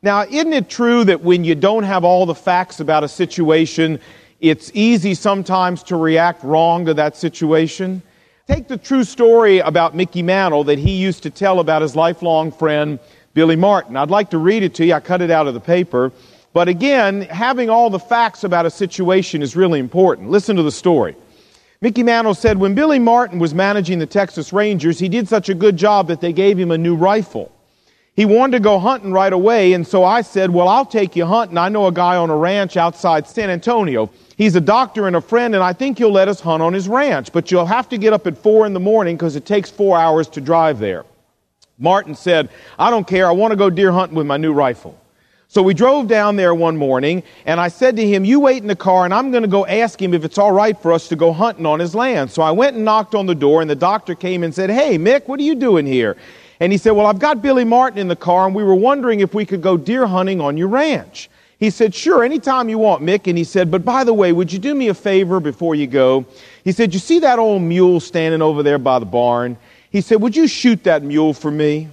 Now, isn't it true that when you don't have all the facts about a situation, it's easy sometimes to react wrong to that situation? Take the true story about Mickey Mantle that he used to tell about his lifelong friend, Billy Martin. I'd like to read it to you. I cut it out of the paper. But again, having all the facts about a situation is really important. Listen to the story. Mickey Mantle said when Billy Martin was managing the Texas Rangers, he did such a good job that they gave him a new rifle. He wanted to go hunting right away, and so I said, Well, I'll take you hunting. I know a guy on a ranch outside San Antonio. He's a doctor and a friend, and I think he'll let us hunt on his ranch. But you'll have to get up at four in the morning because it takes four hours to drive there. Martin said, I don't care. I want to go deer hunting with my new rifle. So we drove down there one morning, and I said to him, You wait in the car, and I'm going to go ask him if it's all right for us to go hunting on his land. So I went and knocked on the door, and the doctor came and said, Hey, Mick, what are you doing here? And he said, Well, I've got Billy Martin in the car, and we were wondering if we could go deer hunting on your ranch. He said, Sure, anytime you want, Mick. And he said, But by the way, would you do me a favor before you go? He said, You see that old mule standing over there by the barn? He said, Would you shoot that mule for me?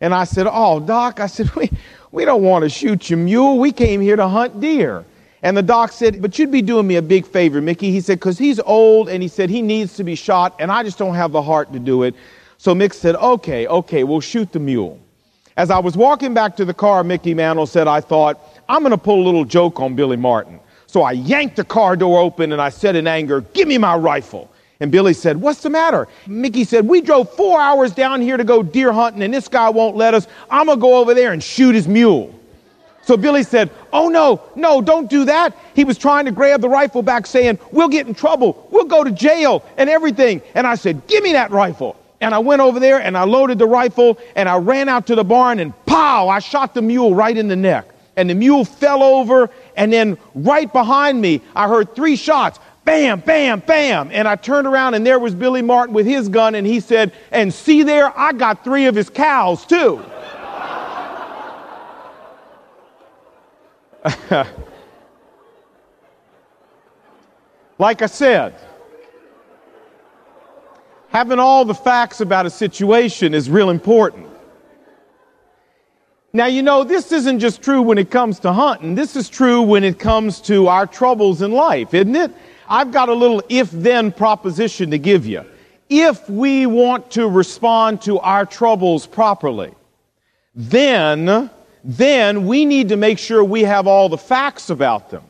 And I said, Oh, Doc, I said, We, we don't want to shoot your mule. We came here to hunt deer. And the doc said, But you'd be doing me a big favor, Mickey. He said, Because he's old and he said he needs to be shot, and I just don't have the heart to do it. So Mick said, okay, okay, we'll shoot the mule. As I was walking back to the car, Mickey Mantle said, I thought, I'm going to pull a little joke on Billy Martin. So I yanked the car door open and I said in anger, give me my rifle. And Billy said, what's the matter? Mickey said, we drove four hours down here to go deer hunting and this guy won't let us. I'm going to go over there and shoot his mule. So Billy said, Oh no, no, don't do that. He was trying to grab the rifle back, saying, We'll get in trouble. We'll go to jail and everything. And I said, Give me that rifle. And I went over there and I loaded the rifle and I ran out to the barn and pow, I shot the mule right in the neck. And the mule fell over and then right behind me, I heard three shots. Bam, bam, bam. And I turned around and there was Billy Martin with his gun and he said, and see there, I got three of his cows too. like I said, having all the facts about a situation is real important. Now, you know, this isn't just true when it comes to hunting. This is true when it comes to our troubles in life, isn't it? I've got a little if then proposition to give you. If we want to respond to our troubles properly, then, then we need to make sure we have all the facts about them.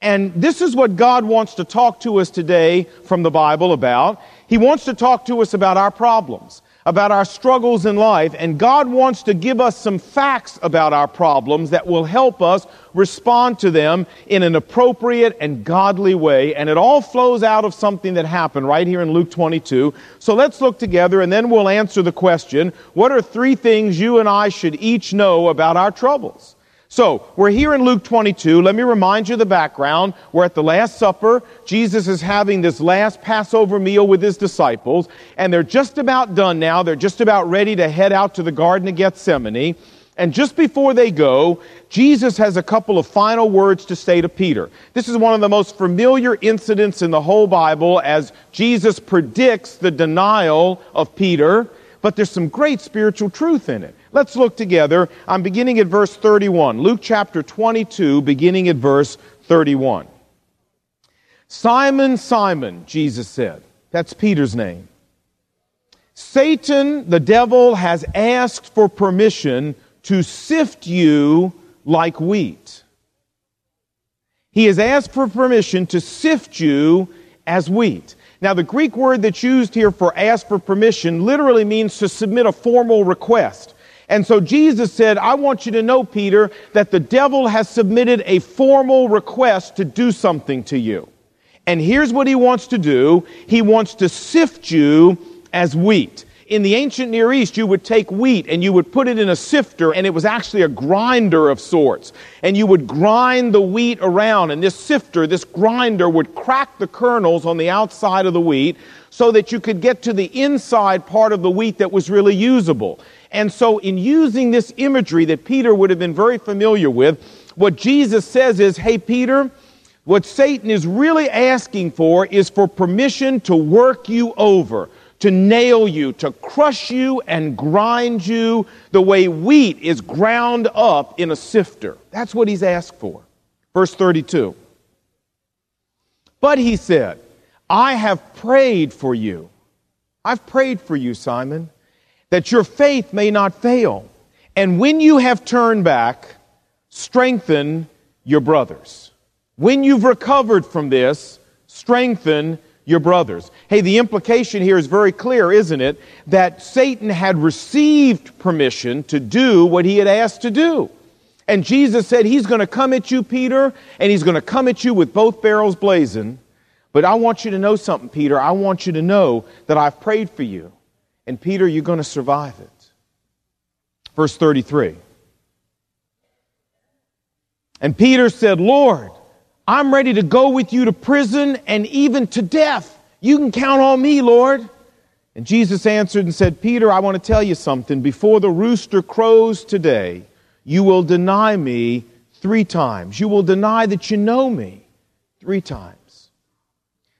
And this is what God wants to talk to us today from the Bible about. He wants to talk to us about our problems, about our struggles in life, and God wants to give us some facts about our problems that will help us respond to them in an appropriate and godly way. And it all flows out of something that happened right here in Luke 22. So let's look together and then we'll answer the question, what are three things you and I should each know about our troubles? So, we're here in Luke 22. Let me remind you the background. We're at the Last Supper. Jesus is having this last Passover meal with his disciples, and they're just about done now. They're just about ready to head out to the Garden of Gethsemane. And just before they go, Jesus has a couple of final words to say to Peter. This is one of the most familiar incidents in the whole Bible as Jesus predicts the denial of Peter, but there's some great spiritual truth in it. Let's look together. I'm beginning at verse 31. Luke chapter 22, beginning at verse 31. Simon, Simon, Jesus said. That's Peter's name. Satan, the devil, has asked for permission to sift you like wheat. He has asked for permission to sift you as wheat. Now, the Greek word that's used here for ask for permission literally means to submit a formal request. And so Jesus said, I want you to know, Peter, that the devil has submitted a formal request to do something to you. And here's what he wants to do. He wants to sift you as wheat. In the ancient Near East, you would take wheat and you would put it in a sifter, and it was actually a grinder of sorts. And you would grind the wheat around, and this sifter, this grinder, would crack the kernels on the outside of the wheat so that you could get to the inside part of the wheat that was really usable. And so, in using this imagery that Peter would have been very familiar with, what Jesus says is, Hey, Peter, what Satan is really asking for is for permission to work you over, to nail you, to crush you and grind you the way wheat is ground up in a sifter. That's what he's asked for. Verse 32. But he said, I have prayed for you. I've prayed for you, Simon, that your faith may not fail. And when you have turned back, strengthen your brothers. When you've recovered from this, strengthen your brothers. Hey, the implication here is very clear, isn't it? That Satan had received permission to do what he had asked to do. And Jesus said, He's going to come at you, Peter, and He's going to come at you with both barrels blazing. But I want you to know something, Peter. I want you to know that I've prayed for you. And Peter, you're going to survive it. Verse 33. And Peter said, Lord, I'm ready to go with you to prison and even to death. You can count on me, Lord. And Jesus answered and said, Peter, I want to tell you something. Before the rooster crows today, you will deny me three times. You will deny that you know me three times.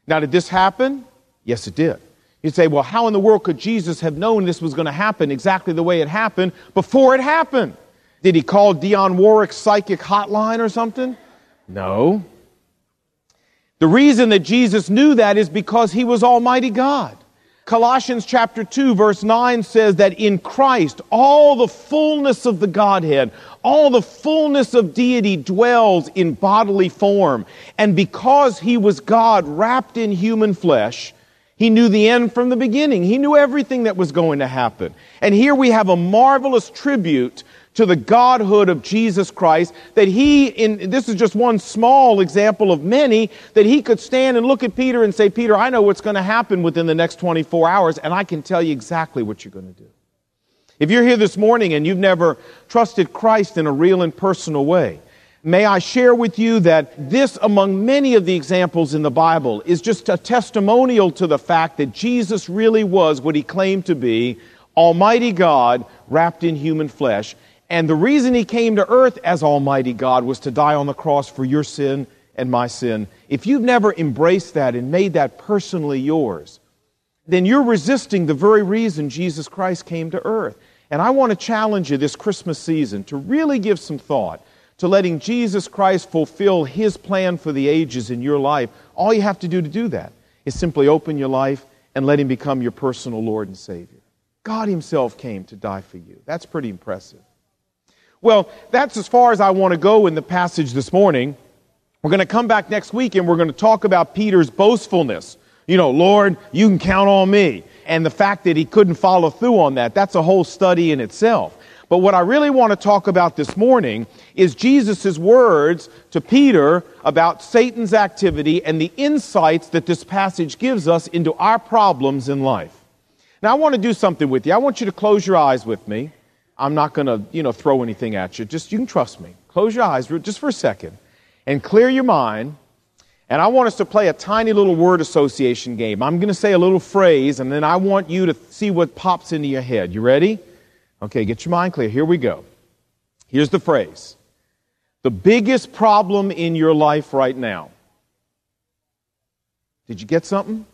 Now, did this happen? Yes, it did. You say, well, how in the world could Jesus have known this was going to happen exactly the way it happened before it happened? Did he call Dionne Warwick's psychic hotline or something? No. The reason that Jesus knew that is because he was Almighty God. Colossians chapter 2 verse 9 says that in Christ all the fullness of the Godhead, all the fullness of deity dwells in bodily form. And because he was God wrapped in human flesh, he knew the end from the beginning. He knew everything that was going to happen. And here we have a marvelous tribute to the Godhood of Jesus Christ, that he, in, this is just one small example of many, that he could stand and look at Peter and say, Peter, I know what's going to happen within the next 24 hours, and I can tell you exactly what you're going to do. If you're here this morning and you've never trusted Christ in a real and personal way, may I share with you that this, among many of the examples in the Bible, is just a testimonial to the fact that Jesus really was what he claimed to be Almighty God wrapped in human flesh. And the reason he came to earth as Almighty God was to die on the cross for your sin and my sin. If you've never embraced that and made that personally yours, then you're resisting the very reason Jesus Christ came to earth. And I want to challenge you this Christmas season to really give some thought to letting Jesus Christ fulfill his plan for the ages in your life. All you have to do to do that is simply open your life and let him become your personal Lord and Savior. God himself came to die for you. That's pretty impressive. Well, that's as far as I want to go in the passage this morning. We're going to come back next week and we're going to talk about Peter's boastfulness. You know, Lord, you can count on me. And the fact that he couldn't follow through on that, that's a whole study in itself. But what I really want to talk about this morning is Jesus' words to Peter about Satan's activity and the insights that this passage gives us into our problems in life. Now, I want to do something with you. I want you to close your eyes with me. I'm not going to, you know, throw anything at you. Just, you can trust me. Close your eyes just for a second and clear your mind. And I want us to play a tiny little word association game. I'm going to say a little phrase and then I want you to see what pops into your head. You ready? Okay, get your mind clear. Here we go. Here's the phrase. The biggest problem in your life right now. Did you get something?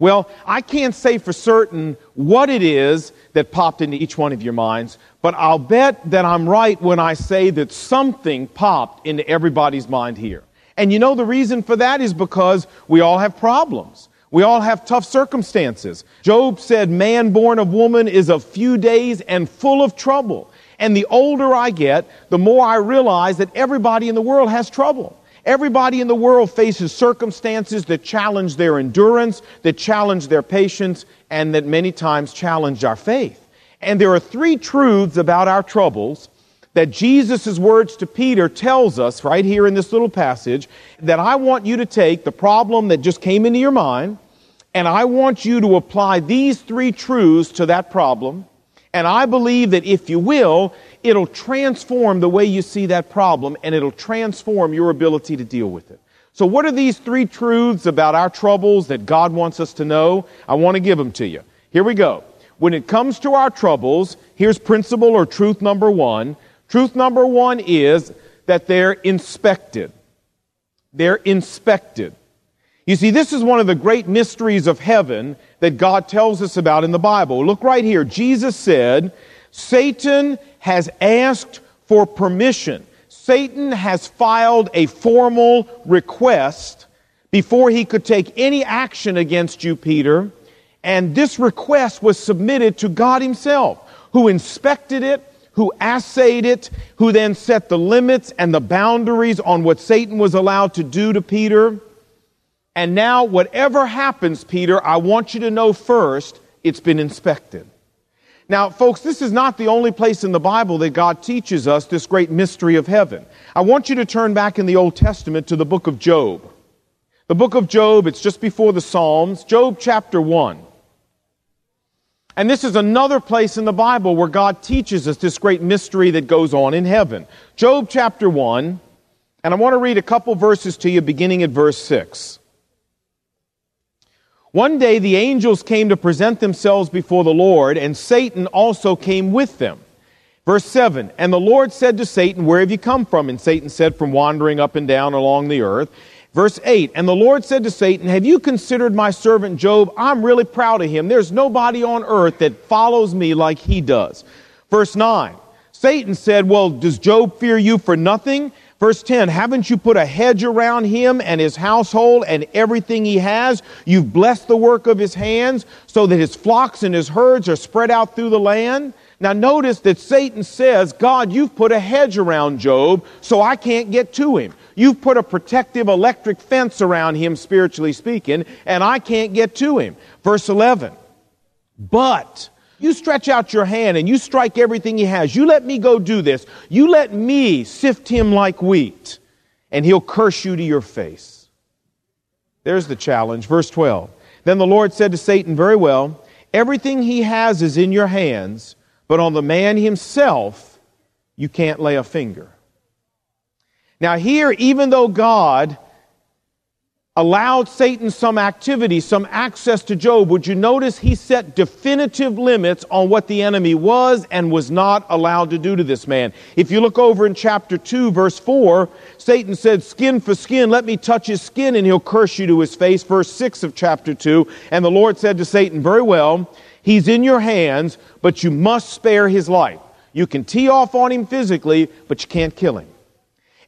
Well, I can't say for certain what it is that popped into each one of your minds, but I'll bet that I'm right when I say that something popped into everybody's mind here. And you know the reason for that is because we all have problems. We all have tough circumstances. Job said, man born of woman is of few days and full of trouble. And the older I get, the more I realize that everybody in the world has trouble. Everybody in the world faces circumstances that challenge their endurance, that challenge their patience, and that many times challenge our faith. And there are three truths about our troubles that Jesus' words to Peter tells us right here in this little passage that I want you to take the problem that just came into your mind and I want you to apply these three truths to that problem. And I believe that if you will, it'll transform the way you see that problem and it'll transform your ability to deal with it. So what are these three truths about our troubles that God wants us to know? I want to give them to you. Here we go. When it comes to our troubles, here's principle or truth number one. Truth number one is that they're inspected. They're inspected. You see, this is one of the great mysteries of heaven that God tells us about in the Bible. Look right here. Jesus said, Satan has asked for permission. Satan has filed a formal request before he could take any action against you, Peter. And this request was submitted to God Himself, who inspected it, who assayed it, who then set the limits and the boundaries on what Satan was allowed to do to Peter. And now, whatever happens, Peter, I want you to know first, it's been inspected. Now, folks, this is not the only place in the Bible that God teaches us this great mystery of heaven. I want you to turn back in the Old Testament to the book of Job. The book of Job, it's just before the Psalms, Job chapter 1. And this is another place in the Bible where God teaches us this great mystery that goes on in heaven. Job chapter 1, and I want to read a couple verses to you beginning at verse 6. One day the angels came to present themselves before the Lord, and Satan also came with them. Verse 7 And the Lord said to Satan, Where have you come from? And Satan said, From wandering up and down along the earth. Verse 8, and the Lord said to Satan, Have you considered my servant Job? I'm really proud of him. There's nobody on earth that follows me like he does. Verse 9, Satan said, Well, does Job fear you for nothing? Verse 10, haven't you put a hedge around him and his household and everything he has? You've blessed the work of his hands so that his flocks and his herds are spread out through the land. Now notice that Satan says, God, you've put a hedge around Job so I can't get to him. You've put a protective electric fence around him, spiritually speaking, and I can't get to him. Verse 11. But you stretch out your hand and you strike everything he has. You let me go do this. You let me sift him like wheat, and he'll curse you to your face. There's the challenge. Verse 12. Then the Lord said to Satan, Very well, everything he has is in your hands, but on the man himself you can't lay a finger. Now, here, even though God allowed Satan some activity, some access to Job, would you notice he set definitive limits on what the enemy was and was not allowed to do to this man? If you look over in chapter 2, verse 4, Satan said, Skin for skin, let me touch his skin and he'll curse you to his face. Verse 6 of chapter 2, and the Lord said to Satan, Very well, he's in your hands, but you must spare his life. You can tee off on him physically, but you can't kill him.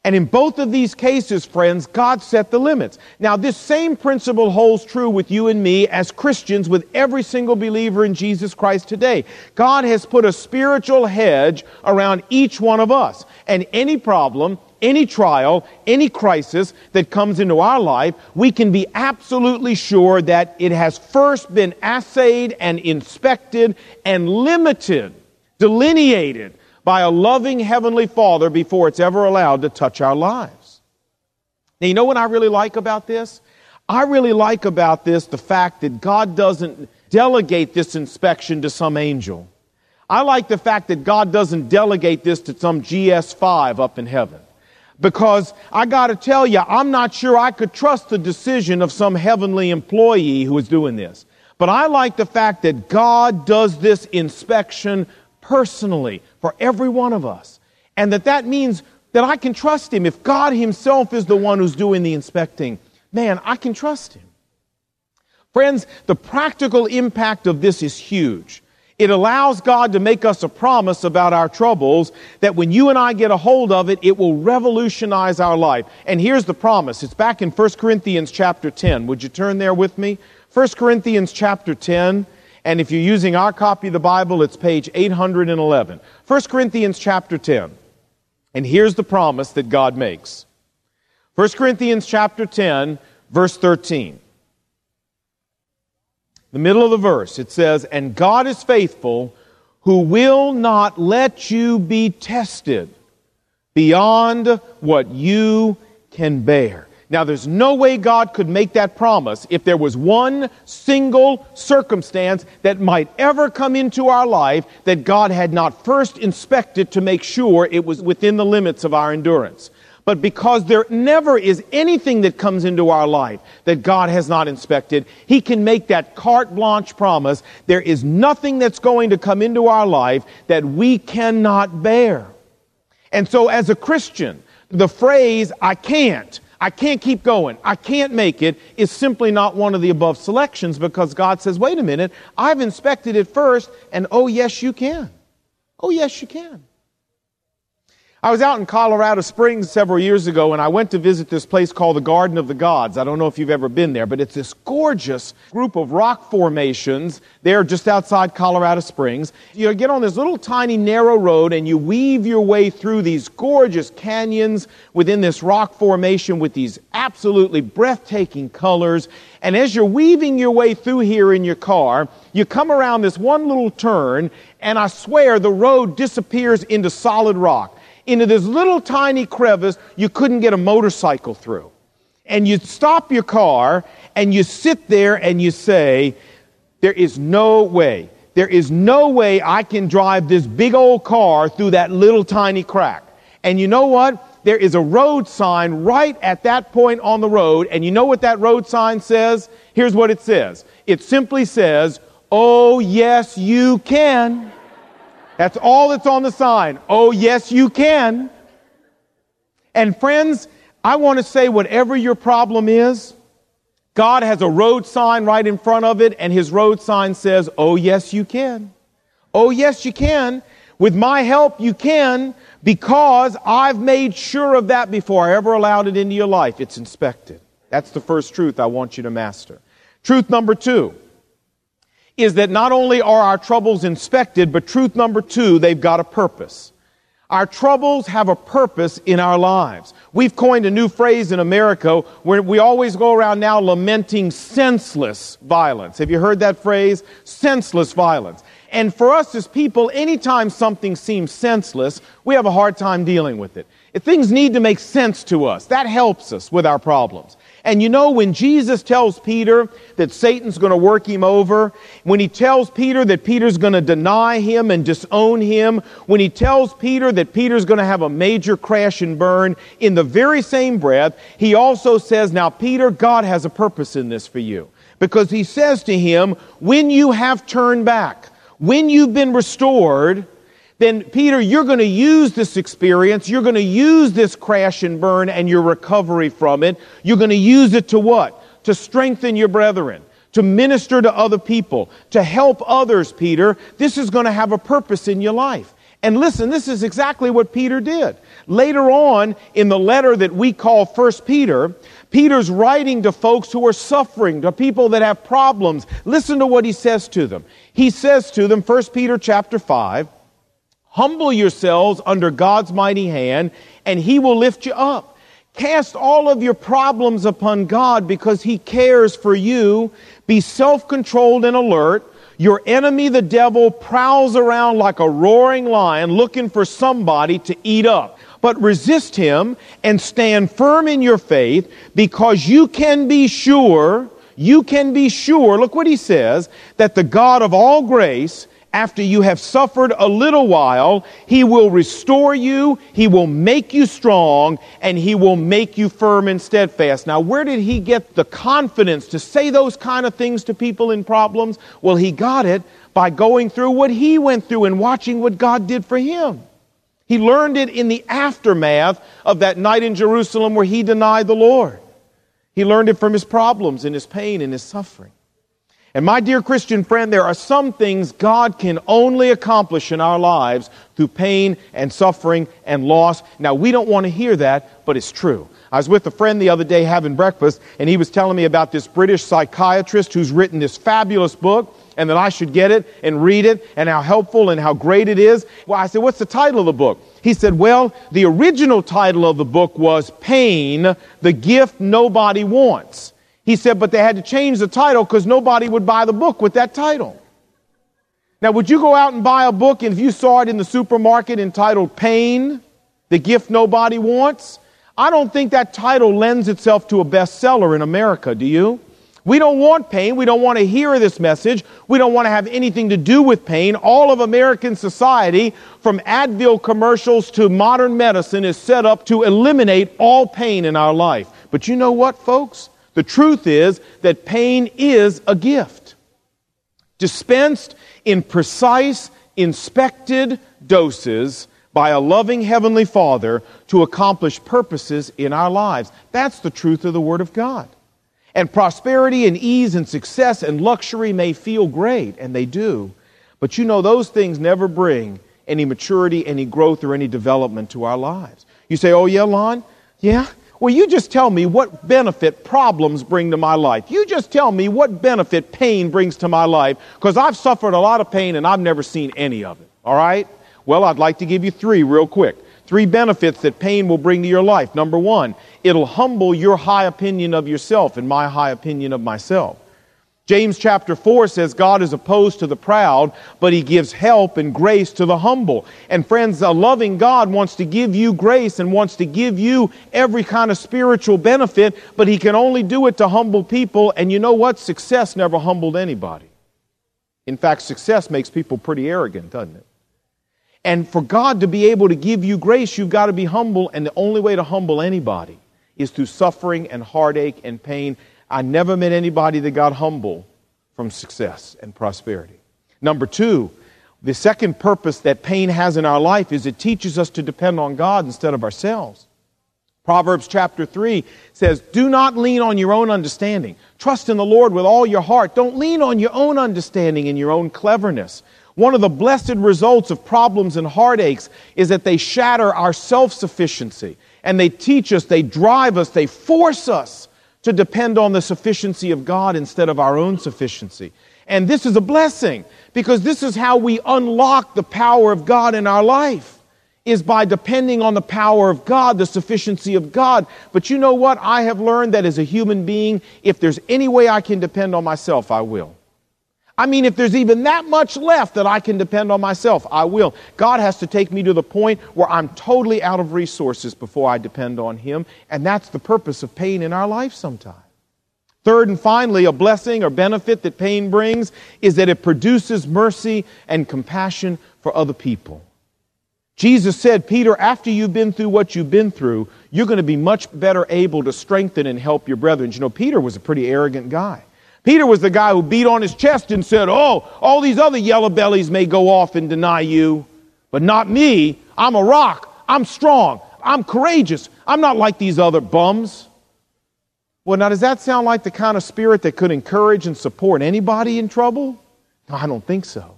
And in both of these cases, friends, God set the limits. Now, this same principle holds true with you and me as Christians, with every single believer in Jesus Christ today. God has put a spiritual hedge around each one of us. And any problem, any trial, any crisis that comes into our life, we can be absolutely sure that it has first been assayed and inspected and limited, delineated by a loving Heavenly Father before it's ever allowed to touch our lives. Now, you know what I really like about this? I really like about this the fact that God doesn't delegate this inspection to some angel. I like the fact that God doesn't delegate this to some GS5 up in heaven. Because I got to tell you, I'm not sure I could trust the decision of some heavenly employee who is doing this. But I like the fact that God does this inspection personally for every one of us. And that that means that I can trust him. If God himself is the one who's doing the inspecting, man, I can trust him. Friends, the practical impact of this is huge. It allows God to make us a promise about our troubles that when you and I get a hold of it, it will revolutionize our life. And here's the promise. It's back in 1 Corinthians chapter 10. Would you turn there with me? 1 Corinthians chapter 10. And if you're using our copy of the Bible, it's page 811. 1 Corinthians chapter 10. And here's the promise that God makes. 1 Corinthians chapter 10, verse 13. The middle of the verse, it says, And God is faithful, who will not let you be tested beyond what you can bear. Now, there's no way God could make that promise if there was one single circumstance that might ever come into our life that God had not first inspected to make sure it was within the limits of our endurance. But because there never is anything that comes into our life that God has not inspected, He can make that carte blanche promise. There is nothing that's going to come into our life that we cannot bear. And so as a Christian, the phrase, I can't, I can't keep going. I can't make it is simply not one of the above selections because God says, wait a minute, I've inspected it first, and oh, yes, you can. Oh, yes, you can. I was out in Colorado Springs several years ago and I went to visit this place called the Garden of the Gods. I don't know if you've ever been there, but it's this gorgeous group of rock formations there just outside Colorado Springs. You get on this little tiny narrow road and you weave your way through these gorgeous canyons within this rock formation with these absolutely breathtaking colors. And as you're weaving your way through here in your car, you come around this one little turn and I swear the road disappears into solid rock into this little tiny crevice you couldn't get a motorcycle through. And you stop your car and you sit there and you say, There is no way, there is no way I can drive this big old car through that little tiny crack. And you know what? There is a road sign right at that point on the road. And you know what that road sign says? Here's what it says it simply says, Oh, yes, you can. That's all that's on the sign. Oh, yes, you can. And friends, I want to say whatever your problem is, God has a road sign right in front of it, and his road sign says, Oh, yes, you can. Oh, yes, you can. With my help, you can, because I've made sure of that before I ever allowed it into your life. It's inspected. That's the first truth I want you to master. Truth number two is that not only are our troubles inspected, but truth number two, they've got a purpose. Our troubles have a purpose in our lives. We've coined a new phrase in America where we always go around now lamenting senseless violence. Have you heard that phrase? Senseless violence. And for us as people, anytime something seems senseless, we have a hard time dealing with it. If things need to make sense to us, that helps us with our problems. And you know, when Jesus tells Peter that Satan's going to work him over, when he tells Peter that Peter's going to deny him and disown him, when he tells Peter that Peter's going to have a major crash and burn, in the very same breath, he also says, Now, Peter, God has a purpose in this for you. Because he says to him, When you have turned back, when you've been restored, then Peter, you're going to use this experience, you're going to use this crash and burn and your recovery from it. You're going to use it to what? To strengthen your brethren, to minister to other people, to help others, Peter. This is going to have a purpose in your life. And listen, this is exactly what Peter did. Later on in the letter that we call First Peter, Peter's writing to folks who are suffering, to people that have problems. Listen to what he says to them. He says to them, 1 Peter chapter 5, Humble yourselves under God's mighty hand, and He will lift you up. Cast all of your problems upon God because He cares for you. Be self controlled and alert. Your enemy, the devil, prowls around like a roaring lion looking for somebody to eat up. But resist him and stand firm in your faith because you can be sure, you can be sure, look what he says, that the God of all grace, after you have suffered a little while, He will restore you, He will make you strong, and He will make you firm and steadfast. Now, where did He get the confidence to say those kind of things to people in problems? Well, He got it by going through what He went through and watching what God did for Him. He learned it in the aftermath of that night in Jerusalem where He denied the Lord. He learned it from His problems and His pain and His suffering. And my dear Christian friend, there are some things God can only accomplish in our lives through pain and suffering and loss. Now, we don't want to hear that, but it's true. I was with a friend the other day having breakfast, and he was telling me about this British psychiatrist who's written this fabulous book, and that I should get it and read it, and how helpful and how great it is. Well, I said, What's the title of the book? He said, Well, the original title of the book was Pain, the Gift Nobody Wants. He said, but they had to change the title because nobody would buy the book with that title. Now, would you go out and buy a book and if you saw it in the supermarket entitled Pain, the gift nobody wants? I don't think that title lends itself to a bestseller in America, do you? We don't want pain. We don't want to hear this message. We don't want to have anything to do with pain. All of American society, from Advil commercials to modern medicine, is set up to eliminate all pain in our life. But you know what, folks? The truth is that pain is a gift, dispensed in precise, inspected doses by a loving Heavenly Father to accomplish purposes in our lives. That's the truth of the Word of God. And prosperity and ease and success and luxury may feel great, and they do. But you know, those things never bring any maturity, any growth, or any development to our lives. You say, Oh, yeah, Lon? Yeah? Well, you just tell me what benefit problems bring to my life. You just tell me what benefit pain brings to my life, because I've suffered a lot of pain and I've never seen any of it. All right? Well, I'd like to give you three real quick. Three benefits that pain will bring to your life. Number one, it'll humble your high opinion of yourself and my high opinion of myself. James chapter 4 says God is opposed to the proud, but he gives help and grace to the humble. And friends, a loving God wants to give you grace and wants to give you every kind of spiritual benefit, but he can only do it to humble people. And you know what? Success never humbled anybody. In fact, success makes people pretty arrogant, doesn't it? And for God to be able to give you grace, you've got to be humble. And the only way to humble anybody is through suffering and heartache and pain. I never met anybody that got humble from success and prosperity. Number two, the second purpose that pain has in our life is it teaches us to depend on God instead of ourselves. Proverbs chapter 3 says, Do not lean on your own understanding. Trust in the Lord with all your heart. Don't lean on your own understanding and your own cleverness. One of the blessed results of problems and heartaches is that they shatter our self sufficiency and they teach us, they drive us, they force us to depend on the sufficiency of God instead of our own sufficiency. And this is a blessing because this is how we unlock the power of God in our life is by depending on the power of God, the sufficiency of God. But you know what? I have learned that as a human being, if there's any way I can depend on myself, I will. I mean, if there's even that much left that I can depend on myself, I will. God has to take me to the point where I'm totally out of resources before I depend on Him, and that's the purpose of pain in our life sometimes. Third and finally, a blessing or benefit that pain brings is that it produces mercy and compassion for other people. Jesus said, Peter, after you've been through what you've been through, you're going to be much better able to strengthen and help your brethren. You know, Peter was a pretty arrogant guy. Peter was the guy who beat on his chest and said, Oh, all these other yellow bellies may go off and deny you, but not me. I'm a rock. I'm strong. I'm courageous. I'm not like these other bums. Well, now, does that sound like the kind of spirit that could encourage and support anybody in trouble? No, I don't think so.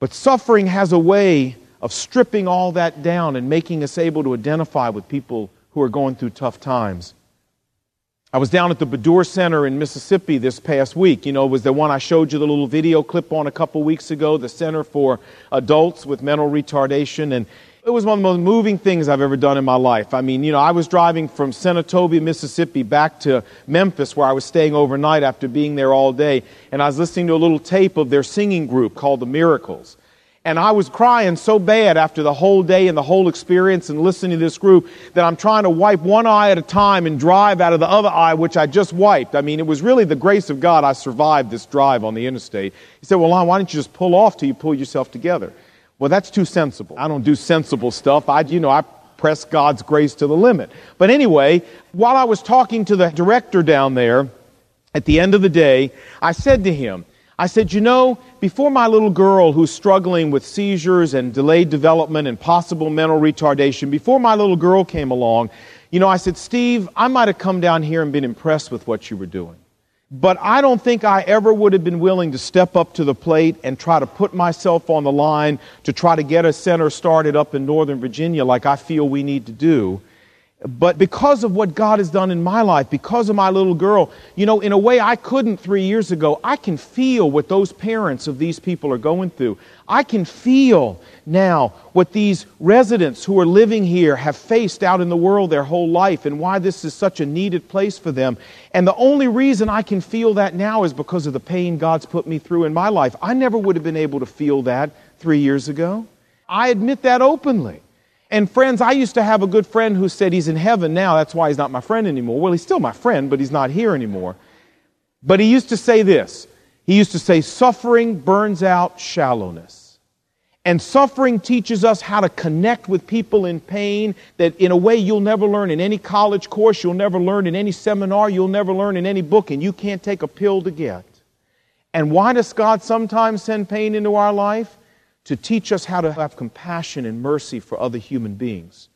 But suffering has a way of stripping all that down and making us able to identify with people who are going through tough times. I was down at the Baddour Center in Mississippi this past week. You know, was the one I showed you the little video clip on a couple weeks ago, the Center for Adults with Mental Retardation. And it was one of the most moving things I've ever done in my life. I mean, you know, I was driving from Senatobia, Mississippi back to Memphis where I was staying overnight after being there all day. And I was listening to a little tape of their singing group called The Miracles. And I was crying so bad after the whole day and the whole experience and listening to this group that I'm trying to wipe one eye at a time and drive out of the other eye, which I just wiped. I mean, it was really the grace of God I survived this drive on the interstate. He said, Well, Lon, why don't you just pull off till you pull yourself together? Well, that's too sensible. I don't do sensible stuff. I, you know, I press God's grace to the limit. But anyway, while I was talking to the director down there, at the end of the day, I said to him, I said, you know, before my little girl who's struggling with seizures and delayed development and possible mental retardation, before my little girl came along, you know, I said, Steve, I might have come down here and been impressed with what you were doing. But I don't think I ever would have been willing to step up to the plate and try to put myself on the line to try to get a center started up in Northern Virginia like I feel we need to do but because of what God has done in my life, because of my little girl, you know, in a way I couldn't three years ago, I can feel what those parents of these people are going through. I can feel now what these residents who are living here have faced out in the world their whole life and why this is such a needed place for them. And the only reason I can feel that now is because of the pain God's put me through in my life. I never would have been able to feel that three years ago. I admit that openly. And friends, I used to have a good friend who said he's in heaven now. That's why he's not my friend anymore. Well, he's still my friend, but he's not here anymore. But he used to say this. He used to say, suffering burns out shallowness. And suffering teaches us how to connect with people in pain that in a way you'll never learn in any college course, you'll never learn in any seminar, you'll never learn in any book, and you can't take a pill to get. And why does God sometimes send pain into our life? To teach us how to have compassion and mercy for other human beings.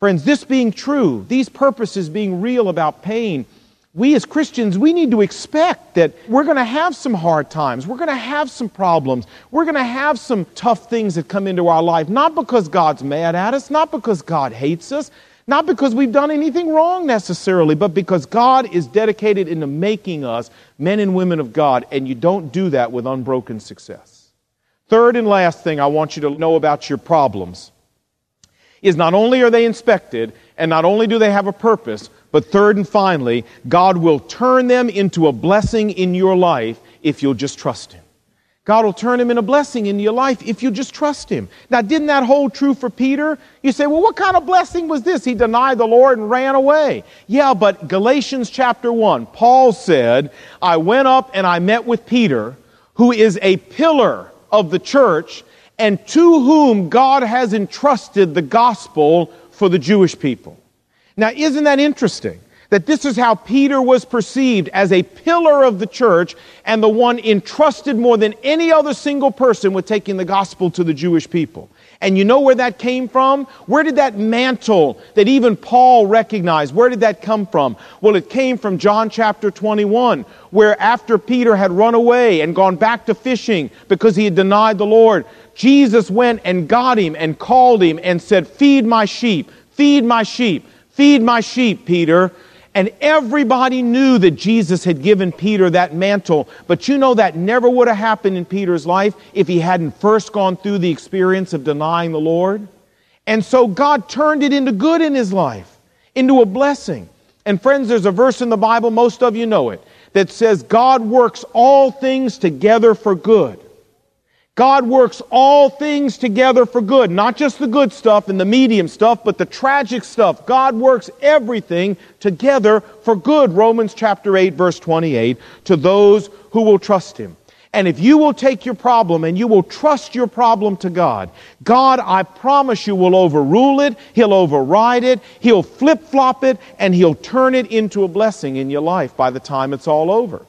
Friends, this being true, these purposes being real about pain, we as Christians, we need to expect that we're going to have some hard times. We're going to have some problems. We're going to have some tough things that come into our life, not because God's mad at us, not because God hates us, not because we've done anything wrong necessarily, but because God is dedicated into making us men and women of God, and you don't do that with unbroken success. Third and last thing I want you to know about your problems is not only are they inspected, and not only do they have a purpose, but third and finally, God will turn them into a blessing in your life if you'll just trust Him. God will turn him in a blessing in your life if you just trust him. Now, didn't that hold true for Peter? You say, well, what kind of blessing was this? He denied the Lord and ran away. Yeah, but Galatians chapter 1, Paul said, I went up and I met with Peter, who is a pillar of the church and to whom God has entrusted the gospel for the Jewish people. Now, isn't that interesting? That this is how Peter was perceived as a pillar of the church and the one entrusted more than any other single person with taking the gospel to the Jewish people. And you know where that came from? Where did that mantle that even Paul recognized, where did that come from? Well, it came from John chapter 21, where after Peter had run away and gone back to fishing because he had denied the Lord, Jesus went and got him and called him and said, Feed my sheep, feed my sheep, feed my sheep, Peter. And everybody knew that Jesus had given Peter that mantle. But you know that never would have happened in Peter's life if he hadn't first gone through the experience of denying the Lord. And so God turned it into good in his life, into a blessing. And friends, there's a verse in the Bible, most of you know it, that says God works all things together for good God works all things together for good, not just the good stuff and the medium stuff, but the tragic stuff. God works everything together for good. Romans chapter 8 verse 28 to those who will trust him. And if you will take your problem and you will trust your problem to God, God, I promise you, will overrule it. He'll override it. He'll flip flop it and he'll turn it into a blessing in your life by the time it's all over.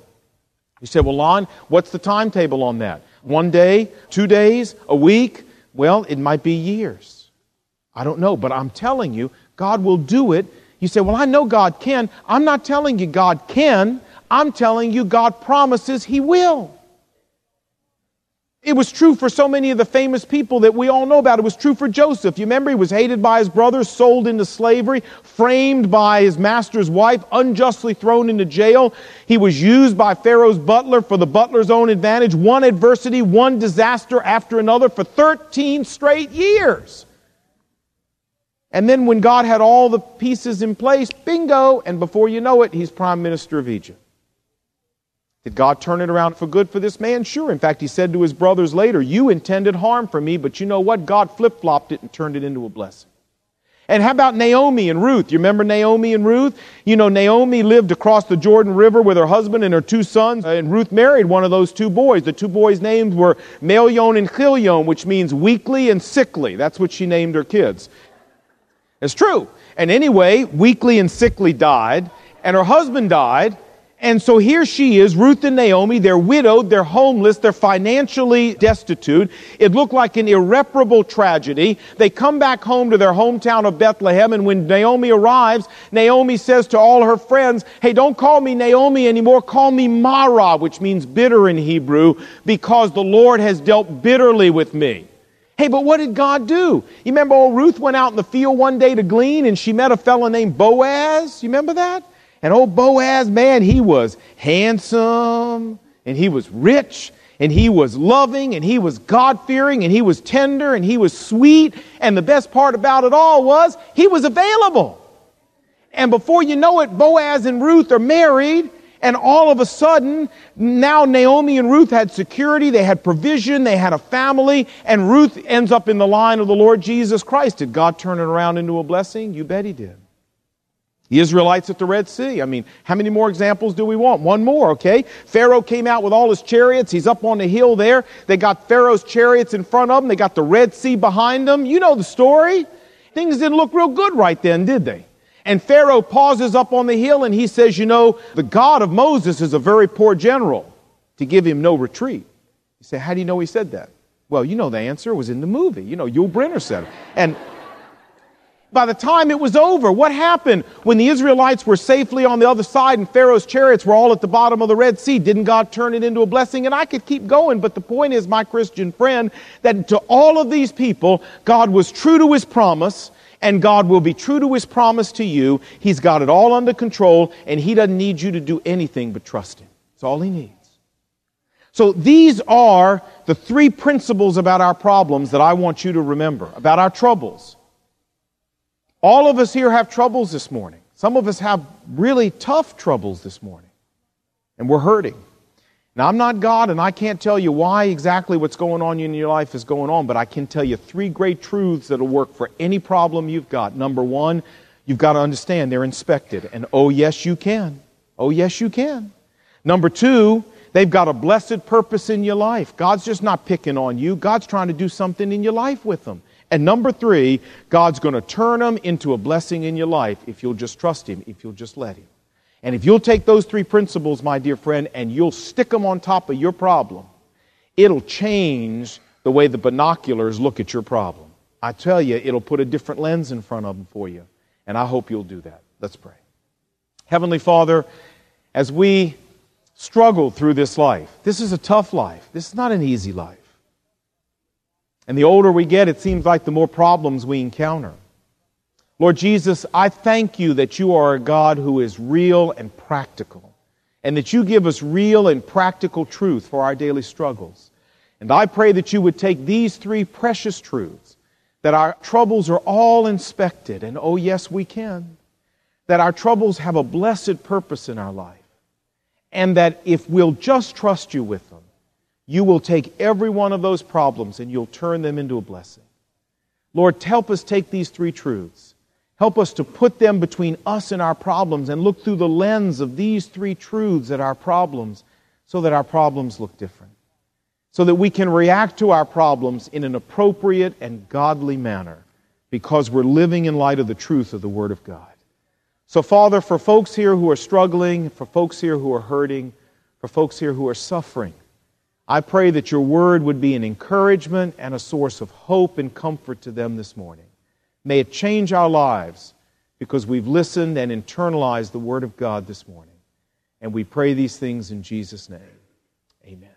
You say, well, Lon, what's the timetable on that? One day, two days, a week? Well, it might be years. I don't know, but I'm telling you, God will do it. You say, Well, I know God can. I'm not telling you God can. I'm telling you God promises He will. It was true for so many of the famous people that we all know about. It was true for Joseph. You remember he was hated by his brothers, sold into slavery, framed by his master's wife, unjustly thrown into jail. He was used by Pharaoh's butler for the butler's own advantage. One adversity, one disaster after another for 13 straight years. And then when God had all the pieces in place, bingo, and before you know it, he's prime minister of Egypt. Did God turn it around for good for this man? Sure. In fact, he said to his brothers later, You intended harm for me, but you know what? God flip flopped it and turned it into a blessing. And how about Naomi and Ruth? You remember Naomi and Ruth? You know, Naomi lived across the Jordan River with her husband and her two sons, and Ruth married one of those two boys. The two boys' names were Mahlon and Chilion, which means weakly and sickly. That's what she named her kids. It's true. And anyway, weakly and sickly died, and her husband died, and so here she is, Ruth and Naomi. They're widowed, they're homeless, they're financially destitute. It looked like an irreparable tragedy. They come back home to their hometown of Bethlehem, and when Naomi arrives, Naomi says to all her friends, Hey, don't call me Naomi anymore, call me Mara, which means bitter in Hebrew, because the Lord has dealt bitterly with me. Hey, but what did God do? You remember old Ruth went out in the field one day to glean, and she met a fellow named Boaz? You remember that? And old Boaz, man, he was handsome and he was rich and he was loving and he was God fearing and he was tender and he was sweet. And the best part about it all was he was available. And before you know it, Boaz and Ruth are married. And all of a sudden, now Naomi and Ruth had security, they had provision, they had a family, and Ruth ends up in the line of the Lord Jesus Christ. Did God turn it around into a blessing? You bet He did. The Israelites at the Red Sea. I mean, how many more examples do we want? One more, okay? Pharaoh came out with all his chariots. He's up on the hill there. They got Pharaoh's chariots in front of them. They got the Red Sea behind them. You know the story. Things didn't look real good right then, did they? And Pharaoh pauses up on the hill and he says, You know, the God of Moses is a very poor general to give him no retreat. You say, How do you know he said that? Well, you know the answer was in the movie. You know, Yul Brynner said it. And by the time it was over, what happened when the Israelites were safely on the other side and Pharaoh's chariots were all at the bottom of the Red Sea? Didn't God turn it into a blessing? And I could keep going, but the point is, my Christian friend, that to all of these people, God was true to his promise, and God will be true to his promise to you. He's got it all under control, and he doesn't need you to do anything but trust him. That's all he needs. So these are the three principles about our problems that I want you to remember, about our troubles. All of us here have troubles this morning. Some of us have really tough troubles this morning, and we're hurting. Now, I'm not God, and I can't tell you why exactly what's going on in your life is going on, but I can tell you three great truths that'll work for any problem you've got. Number one, you've got to understand they're inspected, and oh, yes, you can. Oh, yes, you can. Number two, they've got a blessed purpose in your life. God's just not picking on you, God's trying to do something in your life with them. And number three, God's going to turn them into a blessing in your life if you'll just trust Him, if you'll just let Him. And if you'll take those three principles, my dear friend, and you'll stick them on top of your problem, it'll change the way the binoculars look at your problem. I tell you, it'll put a different lens in front of them for you. And I hope you'll do that. Let's pray. Heavenly Father, as we struggle through this life, this is a tough life. This is not an easy life. And the older we get, it seems like the more problems we encounter. Lord Jesus, I thank you that you are a God who is real and practical, and that you give us real and practical truth for our daily struggles. And I pray that you would take these three precious truths that our troubles are all inspected, and oh, yes, we can. That our troubles have a blessed purpose in our life, and that if we'll just trust you with you will take every one of those problems and you'll turn them into a blessing. Lord, help us take these three truths. Help us to put them between us and our problems and look through the lens of these three truths at our problems so that our problems look different. So that we can react to our problems in an appropriate and godly manner because we're living in light of the truth of the Word of God. So, Father, for folks here who are struggling, for folks here who are hurting, for folks here who are suffering, I pray that your word would be an encouragement and a source of hope and comfort to them this morning. May it change our lives because we've listened and internalized the word of God this morning. And we pray these things in Jesus' name. Amen.